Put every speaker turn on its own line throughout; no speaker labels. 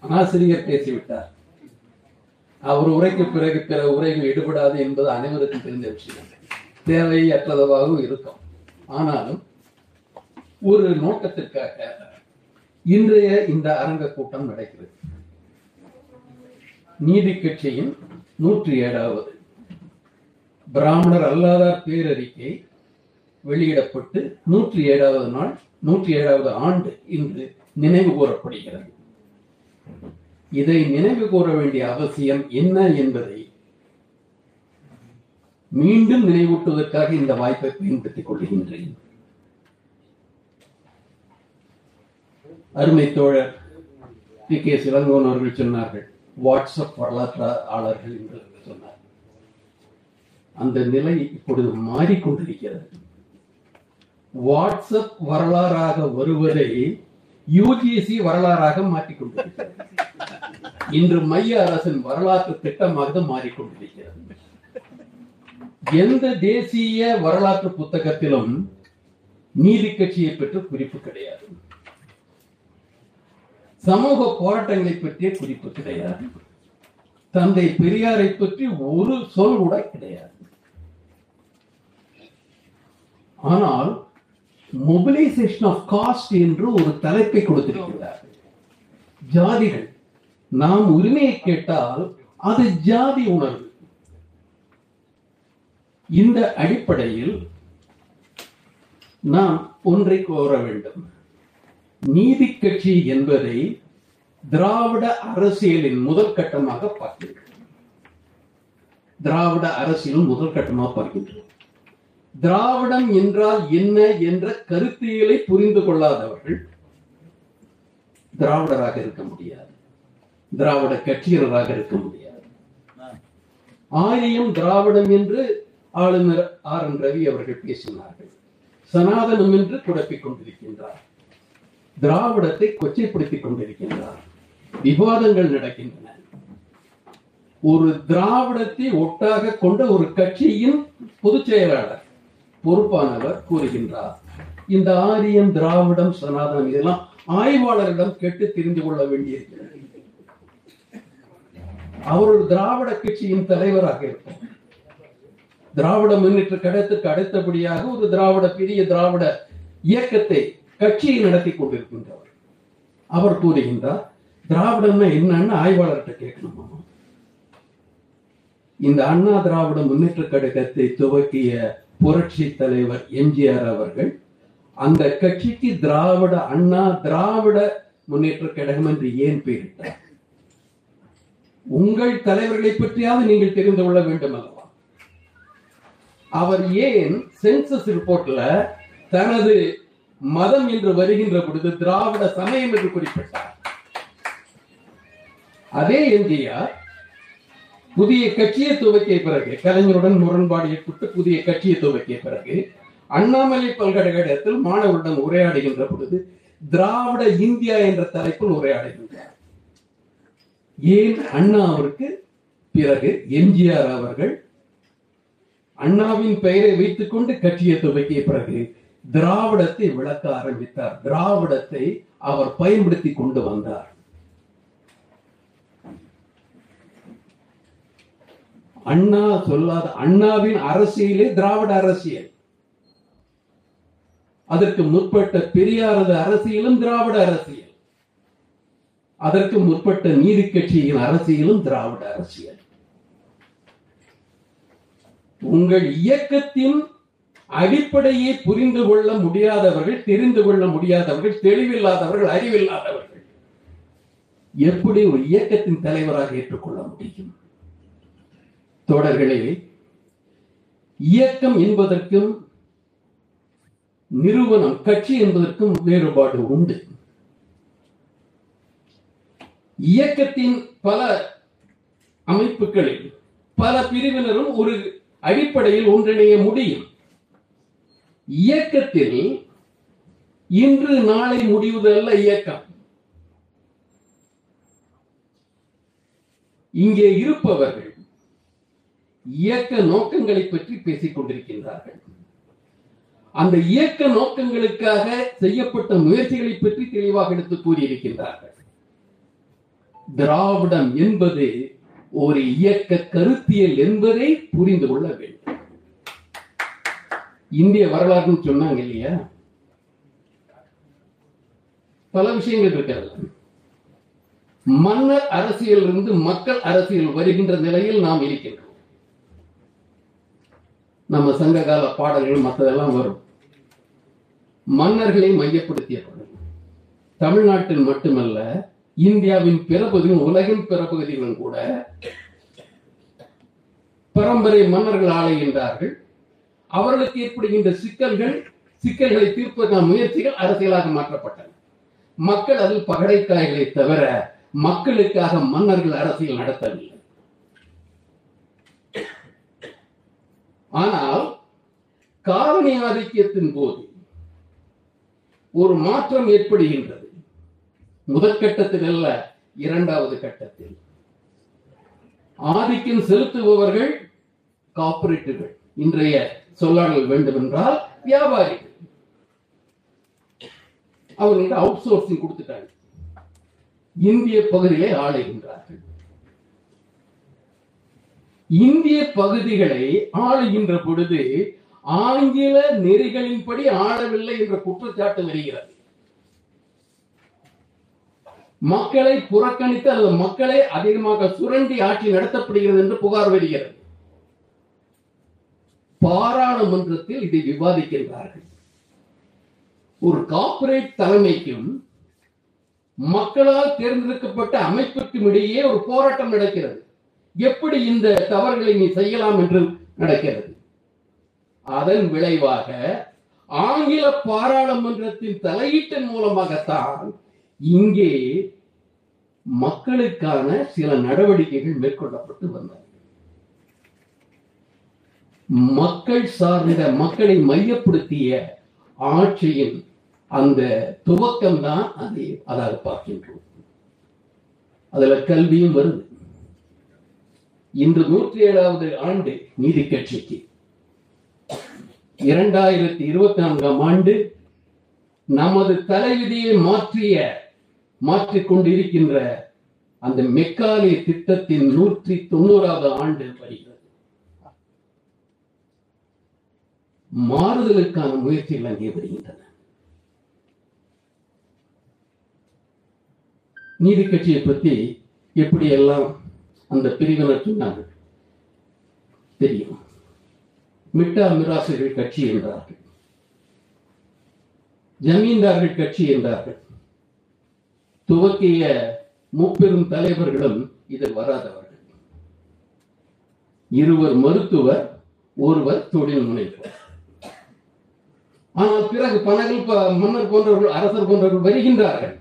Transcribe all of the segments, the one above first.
ஆசிரியர் பேசிவிட்டார். அவர் உரைக்கு பிறகு பிற உரைகள் ஈடுபடாது என்பது அனைவருக்கும் தெரிந்த விஷயம். தேவையற்றதாகவும் இருக்கும். ஆனாலும் ஒரு நோக்கத்திற்காக இன்றைய இந்த அரங்க கூட்டம் நடக்கிறது. நீதி கட்சியின் நூற்றி ஏழாவது. பிராமணர் அல்லாதார் பேரறிக்கை வெளியிடப்பட்டு நூற்றி ஏழாவது நாள் நூற்றி ஏழாவது ஆண்டு இன்று நினைவு கூறப்படுகிறது. இதை நினைவு கூற வேண்டிய அவசியம் என்ன என்பதை மீண்டும் நினைவூட்டுவதற்காக இந்த வாய்ப்பை பயன்படுத்திக் கொள்கின்றேன். அருமை தோழர் பி. கே. சிலங்கோன் அவர்கள் சொன்னார்கள் வாட்ஸ்அப் வரலாற்றாளர்கள்? என்று சொன்னார். அந்த நிலை இப்பொழுது மாறிக்கொண்டிருக்கிறது. வாட்ஸ்அப் வரலாறாக வருவதை யூஜிசி வரலாறாக மாற்றிக்கொண்டிருக்கிறது. இன்று மைய அரசின் வரலாற்று திட்டமாக மாறிக்கொண்டிருக்கிறது. எந்த தேசிய வரலாற்று புத்தகத்திலும் நீதி கட்சியை பற்றி குறிப்பு கிடையாது. சமூக போராட்டங்களை பற்றிய குறிப்பு கிடையாது. தந்தை பெரியாரை பற்றி ஒரு சொல் கூட கிடையாது. ஆனால் மொபிலைசேஷன் ஆஃப் காஸ்ட் என்று ஒரு தலைப்பை கொடுத்திருக்கிறார்கள் ஜாதிகள். நாம் உரிமையை கேட்டால் அது ஜாதி உணர்வு. இந்த அடிப்படையில் நாம் ஒன்றை கோர வேண்டும். நீதி கட்சி என்பதை திராவிட அரசியலின் முதல் கட்டமாக பார்க்கின்றோம். திராவிட அரசியலும் முதல் கட்டமாக பார்க்கின்றோம். திராவிடம் என்றால் என்ன என்ற கருத்தியலை புரிந்து கொள்ளாதவர்கள் திராவிடராக இருக்க முடியாது. திராவிட கட்சியினராக இருக்க முடியாது. ஆரியம் திராவிடம் என்று ஆளுநர் ஆர் என் ரவி அவர்கள் பேசினார்கள். சனாதனம் என்று குழப்பிக் கொண்டிருக்கின்றார். திராவிடத்தை கொச்சைப்படுத்திக் கொண்டிருக்கின்றார். விவாதங்கள் நடக்கின்றன. ஒரு திராவிடத்தை ஒட்டாக கொண்ட ஒரு கட்சியின் பொதுச் செயலாளர் பொறுப்பானவர் கூறுகின்றார். இந்த ஆரியம் திராவிடம் சனாதனம் இதெல்லாம் ஆய்வாளரிடம் கேட்டு தெரிந்து கொள்ள வேண்டியிருக்கிறது அவர் ஒரு திராவிட கட்சியின் தலைவராக இருக்கும் திராவிட முன்னேற்ற கழகத்துக்கு அடுத்தபடியாக ஒரு திராவிட பெரிய திராவிட இயக்கத்தை கட்சியை நடத்தி கொண்டிருக்கின்றவர். அவர் கூறுகின்றார் திராவிடம்னா என்னன்னு ஆய்வாளர்கிட்ட கேட்கணுமா? இந்த அண்ணா திராவிட முன்னேற்ற கழகத்தை துவக்கிய புரட்சி தலைவர் எம்ஜிஆர் அவர்கள் அந்த கட்சிக்கு திராவிட அண்ணா திராவிட முன்னேற்ற கழகம் என்று ஏன் பெயரிட்டார்? உங்கள் தலைவர்களை பற்றியாவது நீங்கள் தெரிந்து கொள்ள வேண்டும் அல்லவா? அவர் ஏன் சென்சஸ் ரிப்போர்ட்ல தனது மதம் என்று வருகின்ற பொழுது திராவிட சமயம் என்று குறிப்பிட்டார்? அதே எம்ஜிஆர் புதிய கட்சியை துவக்கிய பிறகு கலைஞருடன் முரண்பாடு ஏற்பட்டு புதிய கட்சியை துவக்கிய பிறகு அண்ணாமலை பல்கலைக்கழகத்தில் மாணவருடன் உரையாடுகின்ற பொழுது திராவிட இந்தியா என்ற தலைப்பில் உரையாடுகின்றார். ஏன் அண்ணா அவருக்கு பிறகு எம்ஜிஆர் அவர்கள் அண்ணாவின் பெயரை வைத்துக் கொண்டு கட்சியை துவக்கிய பிறகு திராவிடத்தை விளக்க ஆரம்பித்தார். திராவிடத்தை அவர் பயன்படுத்தி கொண்டு வந்தார். அண்ணா சொல்லாத அண்ணாவின் அரசியலே திராவிட அரசியல். அதற்கு முற்பட்ட பெரியாரது அரசியலும் திராவிட அரசியல். அதற்கு முற்பட்ட நீதி கட்சியின் அரசியலும் திராவிட அரசியல். உங்கள் இயக்கத்தின் அடிப்படையை புரிந்து கொள்ள முடியாதவர்கள் தெரிந்து கொள்ள முடியாதவர்கள் தெளிவில்லாதவர்கள் அறிவில்லாதவர்கள். எப்படி ஒரு இயக்கத்தின் தலைவராக ஏற்றுக்கொள்ள முடியும்? தோழர்களே இயக்கம் என்பதற்கும் நிறுவனம் கட்சி என்பதற்கும் வேறுபாடு உண்டு. இயக்கத்தின் பல அமைப்புகளில் பல பிரிவினரும் ஒரு அடிப்படையில் ஒன்றிணைய முடியும். இயக்கத்தில் இன்று நாளை முடிவதல்ல இயக்கம். இங்கே இருப்பவர்கள் இயக்க நோக்கங்களை பற்றி பேசிக் கொண்டிருக்கின்றார்கள். அந்த இயக்க நோக்கங்களுக்காக செய்யப்பட்ட முயற்சிகளை பற்றி தெளிவாக எடுத்து கூறியிருக்கின்றார்கள். திராவிடம் என்பது ஒரு இயக்க கருத்தியல் என்பதை புரிந்து கொள்ள வேண்டும். இந்திய வரலாறுன்னு சொன்னாங்க இல்லையா? பல விஷயங்கள் இருக்கிறது மன்னர் அரசியல் இருந்து மக்கள் அரசியல் வருகின்ற நிலையில் நாம் இருக்கின்றோம். நம்ம சங்ககால பாடல்கள் மற்றதெல்லாம் வரும். மன்னர்களை மையப்படுத்திய பாடல். தமிழ்நாட்டில் மட்டுமல்ல இந்தியாவின் பிற பகுதிகளும் உலகின் பிற பகுதிகளும் கூட பரம்பரை மன்னர்கள் ஆளுகின்றார்கள் அவர்களுக்கு ஏற்படுகின்ற சிக்கல்கள் சிக்கல்களை தீர்ப்பதற்கான முயற்சிகள் அரசியலாக மாற்றப்பட்டன. மக்கள் அதில் பகடைக்காய்களை தவிர மக்களுக்காக மன்னர்கள் அரசியல் நடத்தவில்லை. ஆனால் காரணி ஆதிக்கத்தின் போது ஒரு மாற்றம் ஏற்படுகின்றது. முதற்கட்டத்தில் அல்ல இரண்டாவது கட்டத்தில். ஆதிக்கம் செலுத்துபவர்கள் காப்பரேட்டுகள். இன்றைய சொல்லாடல் வேண்டும் என்றால் வியாபாரிகள். அவர்களுக்கு அவுட் சோர்சிங் கொடுத்துட்டாங்க. இந்திய பகுதியை ஆளுகின்றார்கள். இந்திய பகுதிகளை ஆளுகின்ற பொழுது ஆங்கில நெறிகளின்படி ஆளவில்லை என்ற குற்றச்சாட்டு வருகிறது. மக்களை புறக்கணித்து அல்லது மக்களை அதிகமாக சுரண்டி ஆட்சி நடத்தப்படுகிறது என்று புகார் வருகிறது. பாராளுமன்றத்தில் இதை விவாதிக்கின்றார்கள். ஒரு கார்ப்பரேட் தலைமைக்கும் மக்களால் தேர்ந்தெடுக்கப்பட்ட அமைப்புக்கும் இடையே ஒரு போராட்டம் நடக்கிறது. எப்படி இந்த தவறுகளை நீ செய்யலாம் என்று நடக்கிறது? அதன் விளைவாக ஆங்கில பாராளுமன்றத்தின் தலையீட்டின் மூலமாகத்தான் இங்கே மக்களுக்கான சில நடவடிக்கைகள் மேற்கொள்ளப்பட்டு வந்தன. மக்கள் சார்ந்த மக்களை மையப்படுத்திய ஆட்சியின் அந்த துவக்கம் தான் அதை அதாக பார்க்கின்றோம். அதுல கல்வியும் வருது. இன்று நூற்றி ஏழாவது ஆண்டு நீதி கட்சிக்கு. இரண்டாயிரத்தி இருபத்தி நான்காம் ஆண்டு நமது தலைவிதியை மாற்றிய மாற்றிக் கொண்டிருக்கின்ற அந்த மெக்காலி திட்டத்தின் நூற்றி தொண்ணூறாவது ஆண்டு வருகிறது. மாறுதலுக்கான முயற்சிகள் அங்கே வருகின்றன. நீதி கட்சியை பத்தி எப்படி எல்லாம் அந்த பிரிவினர் சொன்னார்கள். தெரியும். மிட்டா மிராசுகள் கட்சி என்றார்கள். ஜமீன்தார்கள் கட்சி என்றார்கள். துவக்கிய முப்பெரும் தலைவர்களும் இதில் வராதவர்கள். இருவர் மருத்துவர் ஒருவர் தொழில் முனைவர். ஆனால் பிறகு பணங்கள் மன்னர் போன்றவர்கள் அரசர் போன்றவர்கள் வருகின்றார்கள்.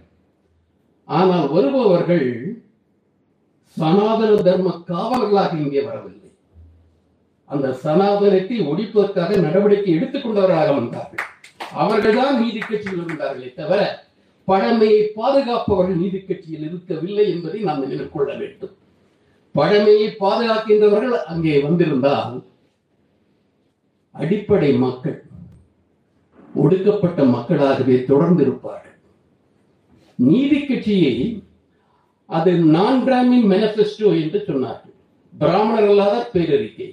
ஆனால் வருபவர்கள் சனாதன தர்ம காவலர்களாக இங்கே வரவில்லை. அந்த சனாதனத்தை ஒழிப்பதற்காக நடவடிக்கை எடுத்துக்கொண்டவர்களாக வந்தார்கள். அவர்கள்தான் நீதி கட்சியில் இருந்தார்களே தவிர பழமையை பாதுகாப்பவர்கள் நீதி கட்சியில் இருக்கவில்லை என்பதை நாம் நினைவில் கொள்ள வேண்டும். பழமையை பாதுகாக்கின்றவர்கள் அங்கே வந்திருந்தால் அடிப்படை மக்கள் ஒடுக்கப்பட்ட மக்களாகவே தொடர்ந்து இருப்பார்கள் நீதி கட்சியை அது நான் பிராமின் மேனிபெஸ்டோ என்று சொன்னார்கள். பிராமணர் அல்லாதார் பேரறிக்கை.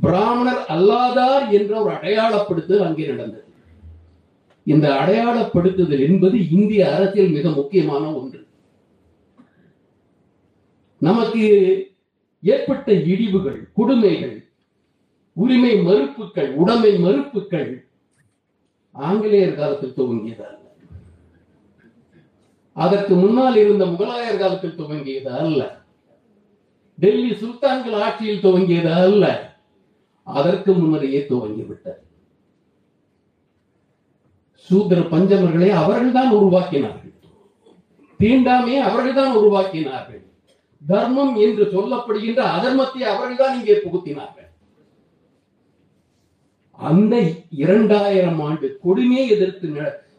பிராமணர் அல்லாதார் என்ற ஒரு அடையாளப்படுத்துதல் அங்கே நடந்தது. இந்த அடையாளப்படுத்துதல் என்பது இந்திய அரசியல் மிக முக்கியமான ஒன்று. நமக்கு ஏற்பட்ட இடிவுகள் கொடுமைகள் உரிமை மறுப்புகள் உடைமை மறுப்புகள் ஆங்கிலேயர் காலத்தில் துவங்கியதால். அதற்கு முன்னால் இருந்த முகலாயர் காலத்தில் துவங்கியது அல்ல. டெல்லி சுல்தான்கள் ஆட்சியில் துவங்கியது அல்ல. அதற்கு முன்னரையே துவங்கிவிட்டது. சூத்திர பஞ்சமர்களை அவர்கள்தான் உருவாக்கினார்கள். தீண்டாமையை அவர்கள்தான் உருவாக்கினார்கள். தர்மம் என்று சொல்லப்படுகின்ற அதர்மத்தை அவர்கள்தான் இங்கே புகுத்தினார்கள். அந்த இரண்டாயிரம் ஆண்டு கொடுமையை எதிர்த்து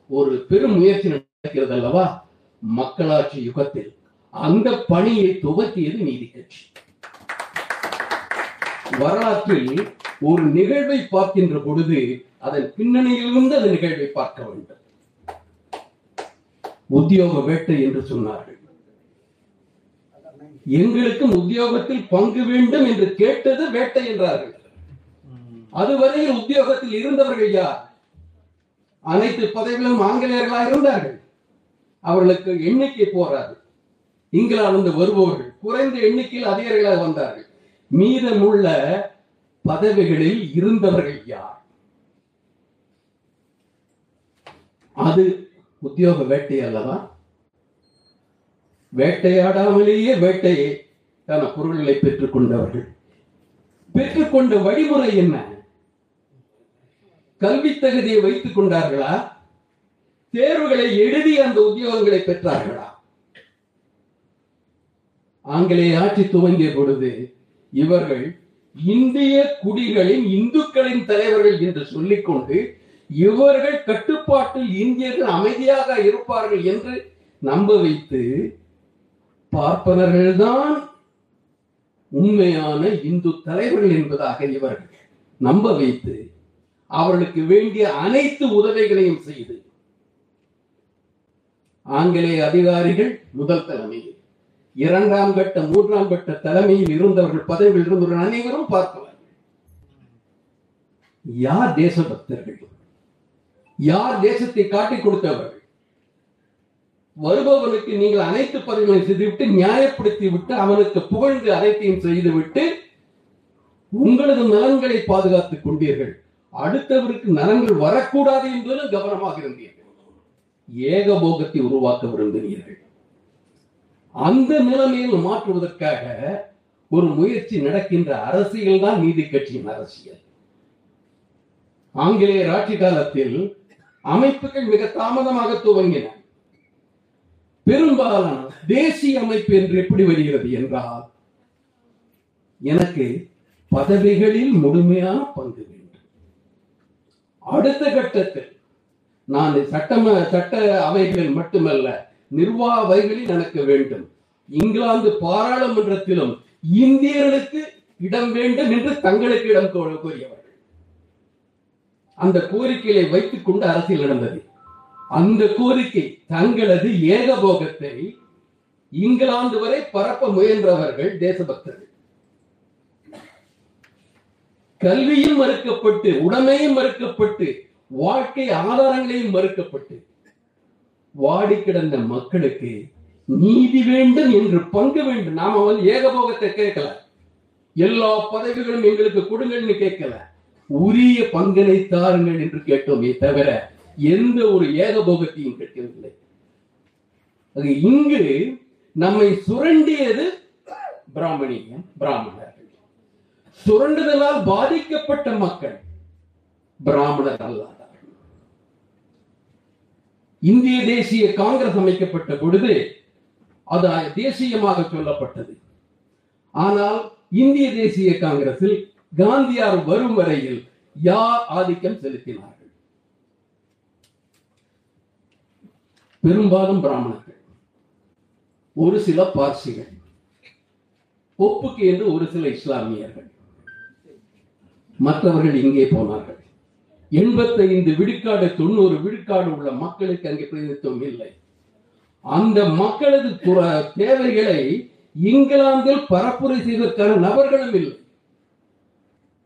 ஒரு பெரும் முயற்சி நடக்கிறது அல்லவா மக்களாட்சி யுகத்தில் அந்த பணியை துவக்கியது நீதி கட்சி. வரலாற்றில் ஒரு நிகழ்வை பார்க்கின்ற பொழுது அதன் பின்னணியிலிருந்து அந்த நிகழ்வை பார்க்க வேண்டும். உத்தியோக வேட்டை என்று சொன்னார்கள். எங்களுக்கும் உத்தியோகத்தில் பங்கு வேண்டும் என்று கேட்டது வேட்டை என்றார்கள். அதுவரையில் உத்தியோகத்தில் இருந்தவர்கள் யார்? அனைத்து பதவிகளும் ஆங்கிலேயர்களாக இருந்தார்கள். அவர்களுக்கு எண்ணிக்கை போராது. இங்கிலாந்து வருபவர்கள் குறைந்த எண்ணிக்கையில் அதிகாரிகளாக வந்தார்கள். மீதமுள்ள பதவிகளில் இருந்தவர்கள் யார்? அது உத்தியோக வேட்டை அல்லவா? வேட்டையாடாமலேயே வேட்டையை தன பொருள்களை பெற்றுக் கொண்டவர்கள். பெற்றுக்கொண்ட வழிமுறை என்ன? கல்வி தகுதியை வைத்துக் கொண்டார்களா? தேர்வுகளை எழுதி அந்த உத்தியோகங்களை பெற்றார்களா? ஆங்கிலேய ஆட்சி துவங்கிய பொழுது இவர்கள் இந்திய குடிகளின் இந்துக்களின் தலைவர்கள் என்று சொல்லிக்கொண்டு இவர்கள் கட்டுப்பாட்டில் இந்தியர்கள் அமைதியாக இருப்பார்கள் என்று நம்ப வைத்து பார்ப்பனர்கள்தான் உண்மையான இந்து தலைவர்கள் என்பதாக இவர்கள் நம்ப வைத்து அவர்களுக்கு வேண்டிய அனைத்து உதவிகளையும் செய்து ஆங்கிலேய அதிகாரிகள் முதல் தலைமையில் இரண்டாம் கட்ட மூன்றாம் கட்ட தலைமையில் இருந்தவர்கள் பதவியில் இருந்தவர்கள் அனைவரும் பார்ப்பவர்கள். யார் தேசபக்தர்கள்? யார் தேசத்தை காட்டிக் கொடுத்தவர்கள்? வருபவனுக்கு நீங்கள் அனைத்து பதவிகளையும் செய்துவிட்டு நியாயப்படுத்தி விட்டு அவனுக்கு புகழ்ந்து அனைத்தையும் செய்துவிட்டு உங்களது நலன்களை பாதுகாத்துக் கொண்டீர்கள். அடுத்தவருக்கு நலன்கள் வரக்கூடாது என்பதிலும் கவனமாக இருந்தீர்கள். ஏகபோகத்தை உருவாக்க விரும்பினீர்கள் அந்த நிலைமையில் மாற்றுவதற்காக ஒரு முயற்சி நடக்கின்ற அரசியல் தான் நீதி கட்சியின் அரசியல். ஆங்கிலேயர் ஆட்சி காலத்தில் அமைப்புகள் மிக தாமதமாக துவங்கின. பெரும்பாலான தேசிய அமைப்பு என்று எப்படி வருகிறது என்றால் எனக்கு பதவிகளில் முழுமையான பங்கு வேண்டும். அடுத்த கட்டத்தில் நான் சட்டம சட்ட அவைகளில் மட்டுமல்ல நிர்வாக அவைகளில் எனக்கு வேண்டும். இங்கிலாந்து பாராளுமன்றத்திலும் இந்தியர்களுக்கு இடம் வேண்டும் என்று தங்களுக்கு இடம் கோரியவர்கள். அந்த கோரிக்கையை வைத்துக் கொண்டு அரசியல் நடந்தது. அந்த கோரிக்கை தங்களது ஏகபோகத்தை இங்கிலாந்து வரை பரப்ப முயன்றவர்கள் தேசபக்தர்கள். கல்வியும் மறுக்கப்பட்டு உடமையும் மறுக்கப்பட்டு வாழ்க்கை ஆதாரங்களையும் மறுக்கப்பட்டு வாடி கிடந்த மக்களுக்கு நீதி வேண்டும் என்று பங்கு வேண்டும். நாம வந்து ஏகபோகத்தை கேட்கல. எல்லா பதவிகளும் எங்களுக்கு கொடுங்கள்னு கேட்கல. உரிய பங்கனை தாருங்கள் என்று கேட்டோமே தவிர எந்த ஒரு ஏகபோகத்தையும் கேட்கவில்லை அது இங்கு நம்மை சுரண்டியது பிராமணியம் பிராமணர்கள். சுரண்டுதலால் பாதிக்கப்பட்ட மக்கள் பிராமணர் அல்லார் இந்திய தேசிய காங்கிரஸ் அமைக்கப்பட்ட பொழுது அது தேசியமாக சொல்லப்பட்டது. ஆனால் இந்திய தேசிய காங்கிரஸில் காந்தியார் வரும் வரையில் யார் ஆதிக்கம் செலுத்தினார்கள்? பெரும்பாலும் பிராமணர்கள். ஒரு சில பார்சிகள். ஒப்புக்கு என்று ஒரு சில இஸ்லாமியர்கள். மற்றவர்கள் இங்கே போனார்கள். எண்பத்தைந்து விழுக்காடு தொண்ணூறு விழுக்காடு உள்ள மக்களுக்கு அங்கே பிரதிநிதித்துவம் இல்லை. அந்த மக்களது தேவைகளை இங்கிலாந்தில் பரப்புரை செய்வதற்கான நபர்களும் இல்லை.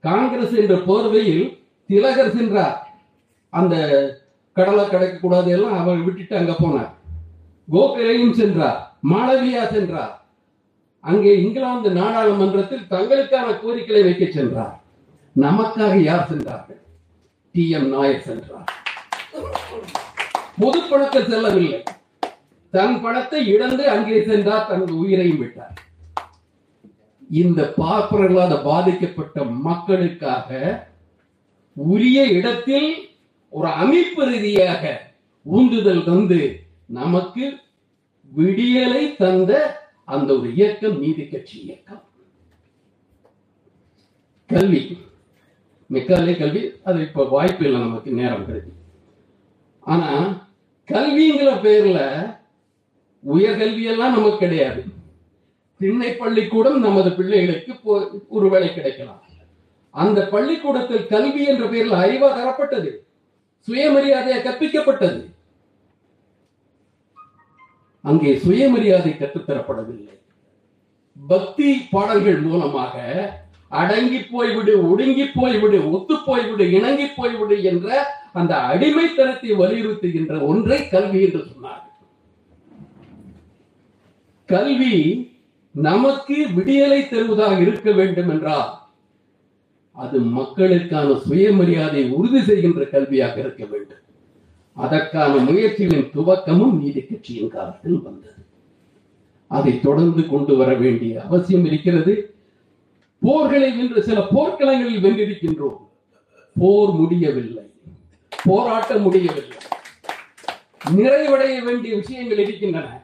காங்கிரஸ் என்ற போர்வையில் திலகர் சென்றார். அந்த கடலை கடக்க கூடாது எல்லாம் அவர் விட்டுட்டு அங்க போனார். கோகலேயும் சென்றார் மாளவியா சென்றார். அங்கே இங்கிலாந்து நாடாளுமன்றத்தில் தங்களுக்கான கோரிக்கைகளை வைக்க சென்றார். நமக்காக யார் சென்றார்கள்? டி எம் நாயர் சென்றார். பொது பணத்தை செல்லவில்லை. தன் பணத்தை இழந்து அங்கே சென்றார் தனது உயிரையும் விட்டார். இந்த பார்ப்பனர்களால் பாதிக்கப்பட்ட மக்களுக்காக உரிய இடத்தில் ஒரு அமைப்பு ரீதியாக உந்துதல் தந்து நமக்கு விடியலை தந்த அந்த ஒரு இயக்கம் நீதி கட்சி இயக்கம். கல்வி. மெக்காலே கல்வி அது இப்ப வாய்ப்பு இல்லை நமக்கு நேரம் கிடைக்கும். ஆனா கல்விங்கிற பேர்ல உயர்கல்வி எல்லாம் நமக்கு கிடையாது. திண்ணை பள்ளிக்கூடம் நமது பிள்ளைகளுக்கு போ- ஒருவேளை கிடைக்கலாம். அந்த பள்ளிக்கூடத்தில் கல்வி என்ற பெயரில் அறிவா தரப்பட்டது. சுயமரியாதையா கற்பிக்கப்பட்டது. அங்கே சுயமரியாதை கற்றுத்தரப்படவில்லை. பக்தி பாடல்கள் மூலமாக அடங்கி போய்விடு ஒடுங்கி போய்விடு ஒத்து போய்விடு இணங்கி போய்விடு என்ற அந்த அடிமைத்தனத்தை வலியுறுத்துகின்ற ஒன்றை கல்வி என்று சொன்னார் கல்வி நமக்கு விடியலை தருவதாக இருக்க வேண்டும் என்றால் அது மக்களுக்கான சுயமரியாதை உறுதி செய்கின்ற கல்வியாக இருக்க வேண்டும். அதற்கான முயற்சிகளின் துவக்கமும் நீதி கட்சியின் காலத்தில் வந்தது. அதை தொடர்ந்து கொண்டு வர வேண்டிய அவசியம் இருக்கிறது. போர்களை வென்று சில போர்க்களங்களில் வென்றிருக்கின்றோம். போர் முடியவில்லை. போராட்டம் முடியவில்லை. நிறைவடைய வேண்டிய விஷயங்கள் இருக்கின்றன.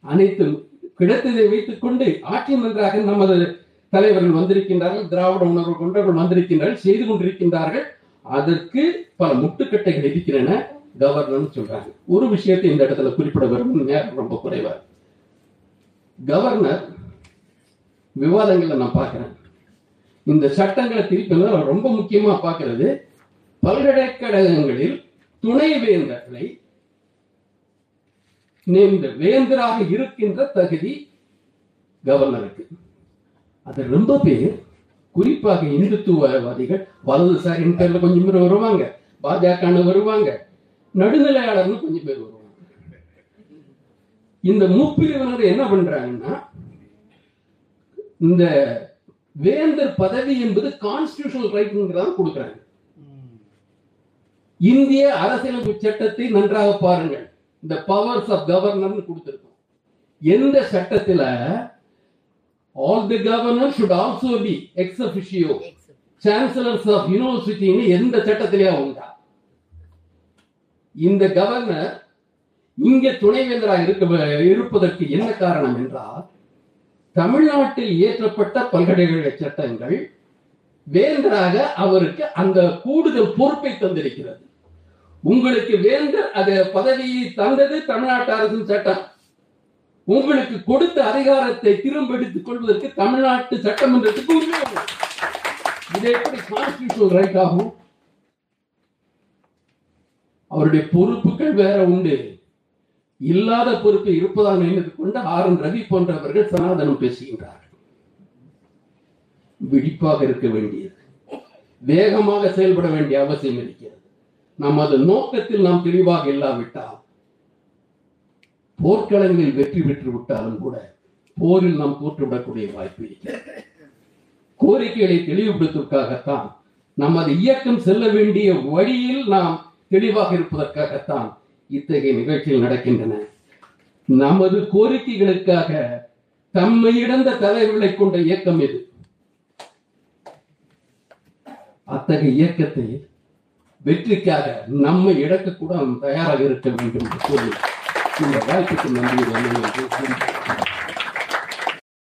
அனைத்தும் கிடைத்ததை வைத்துக் கொண்டு ஆட்சி மன்றாக நமது தலைவர்கள் வந்திருக்கின்றார்கள் திராவிட உணர்வு கொண்டவர்கள் வந்திருக்கின்றார்கள் செய்து கொண்டிருக்கின்றார்கள். அதற்கு பல முட்டுக்கட்டைகள் இருக்கின்றன கவர்னர் சொல்றாங்க. ஒரு விஷயத்தை இந்த இடத்துல குறிப்பிட விரும்பும் நேரம் ரொம்ப குறைவா கவர்னர் விவாதங்களை நான் பார்க்கிறேன். இந்த சட்டங்களை திருப்பி ரொம்ப முக்கியமா பார்க்கிறது. பல்கலைக்கழகங்களில் துணை வேந்தர்களை இந்த வேந்தராக இருக்கின்ற தகுதி கவர்னருக்கு. அது ரொம்ப பேர் குறிப்பாக இந்துத்துவவாதிகள் வலதுசாரின் பேர்ல கொஞ்சம் பேர் வருவாங்க பாஜக வருவாங்க நடுநிலையாளர்னு கொஞ்சம் பேர் வருவாங்க. இந்த முப்பிரிவினர் என்ன பண்றாங்கன்னா இந்த வேந்தர் பதவி என்பது கான்ஸ்டிடியூஷனல் ரைட்ங்கிறத கொடுக்குறாங்க. இந்திய அரசியலமைப்பு சட்டத்தை நன்றாக பாருங்கள். இந்த பவர்ஸ் ஆஃப் கவர்னர் கொடுத்திருக்கோம். எந்த சட்டத்துல all the governor should also be ex officio chancellors of யூனிவர்சிட்டின்னு எந்த சட்டத்திலேயே உண்டா? இந்த கவர்னர் இங்க துணைவேந்தராக இருக்க இருப்பதற்கு என்ன காரணம் என்றால் தமிழ்நாட்டில் இயற்றப்பட்ட பல்கலைக்கழக சட்டங்கள் வேந்தராக அவருக்கு அந்த கூடுதல் பொறுப்பை தந்திருக்கிறது. உங்களுக்கு வேந்தர் அது பதவியை தந்தது தமிழ்நாட்டு அரசின் சட்டம். உங்களுக்கு கொடுத்த அதிகாரத்தை திரும்ப எடுத்துக் கொள்வதற்கு தமிழ்நாட்டு சட்டமன்றத்துக்கு உரிமை இதை இது எப்படி கான்ஸ்டிடியூஷனல் ரைட் ஆகும்? அவருடைய பொறுப்புகள் வேற உண்டு. இல்லாத பொறுப்பு இருப்பதாக நினைத்து கொண்டு ஆர் என் ரவி போன்றவர்கள் சனாதனம் பேசுகின்றார்கள். விழிப்பாக இருக்க வேண்டியது. வேகமாக செயல்பட வேண்டிய அவசியம் இருக்கிறது. நமது நோக்கத்தில் நாம் தெளிவாக இல்லாவிட்டால் போர்க்களங்களில் வெற்றி பெற்று விட்டாலும் கூட போரில் நாம் தோற்றுவிடக்கூடிய வாய்ப்பு இருக்கிறது. கோரிக்கைகளை தெளிவுபடுத்துவதற்காகத்தான் நமது இயக்கம் செல்ல வேண்டிய வழியில் நாம் தெளிவாக இருப்பதற்காகத்தான் இத்தகைய நிகழ்ச்சிகள் நடக்கின்றன. நமது கோரிக்கைகளுக்காக தம்மை இழந்த தலைவர்களை கொண்ட இயக்கம் இது அத்தகைய இயக்கத்தை வெற்றிக்காக நம்மை இழக்கக்கூட கூட தயாராக இருக்க வேண்டும் என்று கூறி இந்த வாய்ப்புக்கு நன்றி